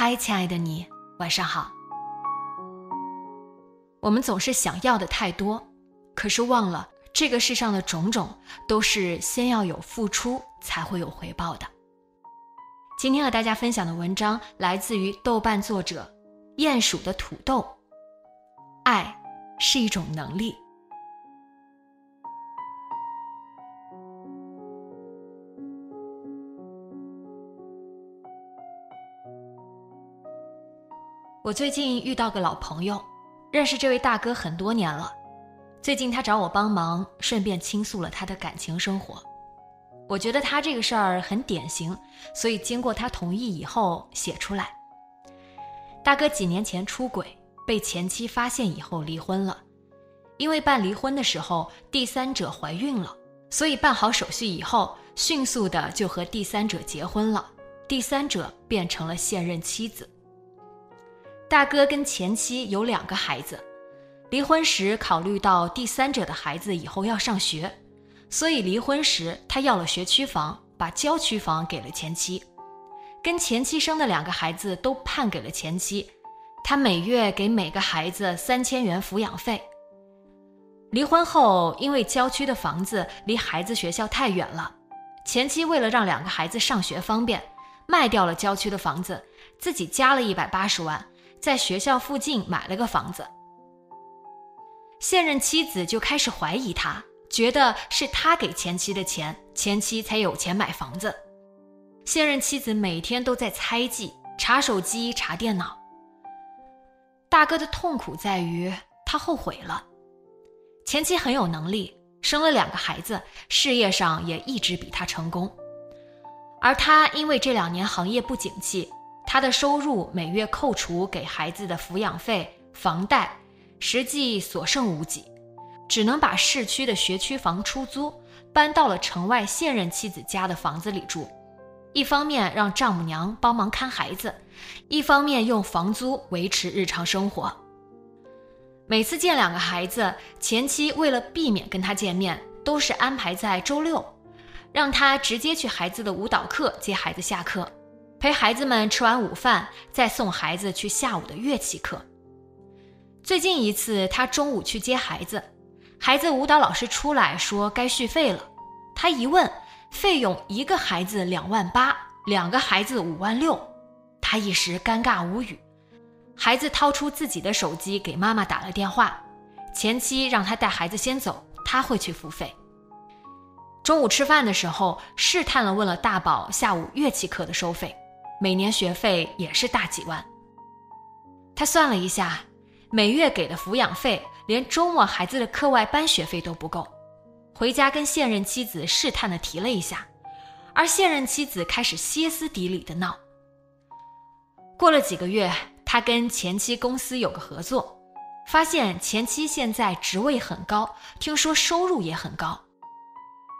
嗨，亲爱的你，晚上好。我们总是想要的太多，可是忘了这个世上的种种都是先要有付出才会有回报的。今天和大家分享的文章来自于豆瓣作者鼹鼠的土豆。爱是一种能力。我最近遇到个老朋友，认识这位大哥很多年了。最近他找我帮忙，顺便倾诉了他的感情生活。我觉得他这个事儿很典型，所以经过他同意以后写出来。大哥几年前出轨，被前妻发现以后离婚了。因为办离婚的时候第三者怀孕了，所以办好手续以后，迅速的就和第三者结婚了。第三者变成了现任妻子。大哥跟前妻有两个孩子，离婚时考虑到第三者的孩子以后要上学，所以离婚时他要了学区房，把郊区房给了前妻，跟前妻生的两个孩子都判给了前妻，他每月给每个孩子三千元抚养费。离婚后，因为郊区的房子离孩子学校太远了，前妻为了让两个孩子上学方便，卖掉了郊区的房子，自己加了一百八十万。在学校附近买了个房子，现任妻子就开始怀疑他，觉得是他给前妻的钱，前妻才有钱买房子。现任妻子每天都在猜忌，查手机、查电脑。大哥的痛苦在于他后悔了。前妻很有能力，生了两个孩子，事业上也一直比他成功，而他因为这两年行业不景气。他的收入每月扣除给孩子的抚养费、房贷，实际所剩无几，只能把市区的学区房出租，搬到了城外现任妻子家的房子里住。一方面让丈母娘帮忙看孩子，一方面用房租维持日常生活。每次见两个孩子，前妻为了避免跟他见面，都是安排在周六，让他直接去孩子的舞蹈课接孩子下课。陪孩子们吃完午饭，再送孩子去下午的乐器课。最近一次，他中午去接孩子，孩子舞蹈老师出来说该续费了。他一问，费用一个孩子两万八，两个孩子五万六，他一时尴尬无语。孩子掏出自己的手机给妈妈打了电话，前妻让他带孩子先走，他会去付费。中午吃饭的时候，试探了问了大宝下午乐器课的收费。每年学费也是大几万。他算了一下，每月给的抚养费连周末孩子的课外班学费都不够。回家跟现任妻子试探的提了一下，而现任妻子开始歇斯底里的闹。过了几个月，他跟前妻公司有个合作，发现前妻现在职位很高，听说收入也很高。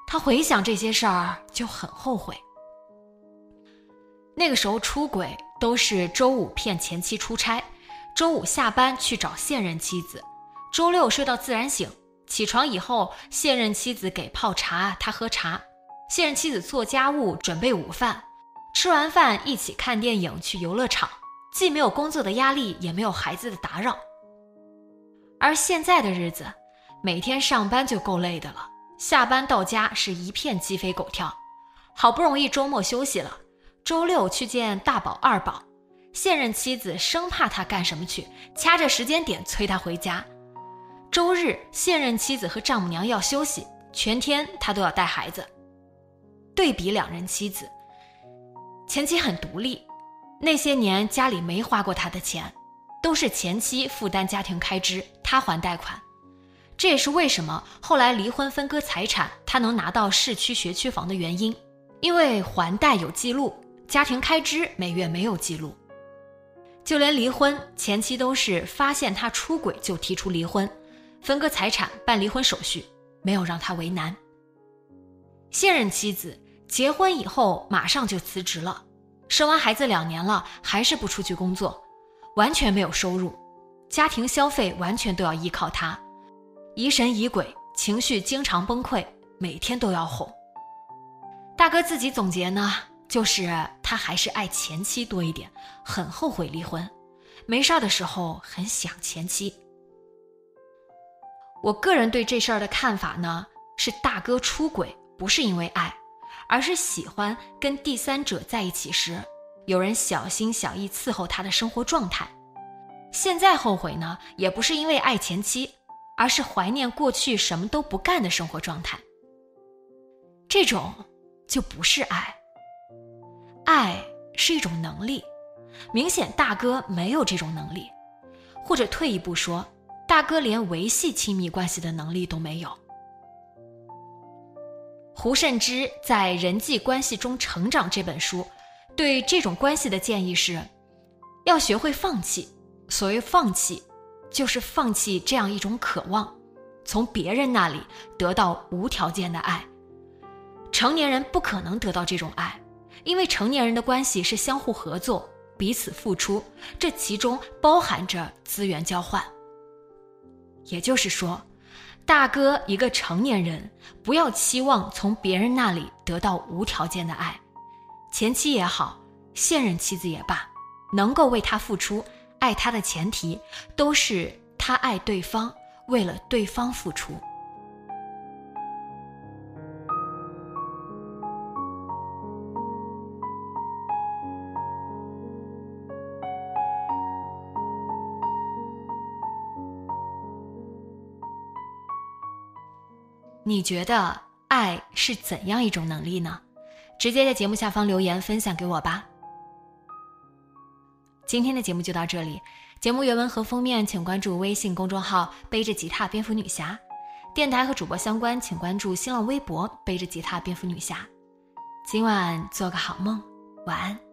他回想这些事儿就很后悔。那个时候出轨都是周五骗前妻出差，周五下班去找现任妻子，周六睡到自然醒，起床以后现任妻子给泡茶，他喝茶，现任妻子做家务准备午饭，吃完饭一起看电影去游乐场，既没有工作的压力，也没有孩子的打扰。而现在的日子，每天上班就够累的了，下班到家是一片鸡飞狗跳，好不容易周末休息了。周六去见大宝、二宝，现任妻子生怕他干什么去，掐着时间点催他回家。周日现任妻子和丈母娘要休息，全天他都要带孩子。对比两人妻子，前妻很独立，那些年家里没花过他的钱，都是前妻负担家庭开支，他还贷款。这也是为什么后来离婚分割财产，他能拿到市区学区房的原因，因为还贷有记录，家庭开支每月没有记录。就连离婚前妻都是发现他出轨就提出离婚，分割财产办离婚手续，没有让他为难。现任妻子结婚以后马上就辞职了，生完孩子两年了还是不出去工作，完全没有收入，家庭消费完全都要依靠他。疑神疑鬼，情绪经常崩溃，每天都要哄。大哥自己总结呢，就是他还是爱前妻多一点，很后悔离婚，没事儿的时候很想前妻。我个人对这事儿的看法呢，是大哥出轨不是因为爱，而是喜欢跟第三者在一起时，有人小心小意伺候他的生活状态。现在后悔呢，也不是因为爱前妻。而是怀念过去什么都不干的生活状态，这种就不是爱。爱是一种能力，明显大哥没有这种能力，或者退一步说，大哥连维系亲密关系的能力都没有。胡慎之在《人际关系中成长》这本书，对这种关系的建议是，要学会放弃。所谓放弃。就是放弃这样一种渴望，从别人那里得到无条件的爱。成年人不可能得到这种爱，因为成年人的关系是相互合作、彼此付出，这其中包含着资源交换。也就是说，大哥一个成年人，不要期望从别人那里得到无条件的爱，前妻也好，现任妻子也罢，能够为他付出。爱他的前提都是他爱对方，为了对方付出。你觉得爱是怎样一种能力呢？直接在节目下方留言分享给我吧。今天的节目就到这里，节目原文和封面请关注微信公众号“背着吉他蝙蝠女侠”，电台和主播相关请关注新浪微博“背着吉他蝙蝠女侠”。今晚做个好梦，晚安。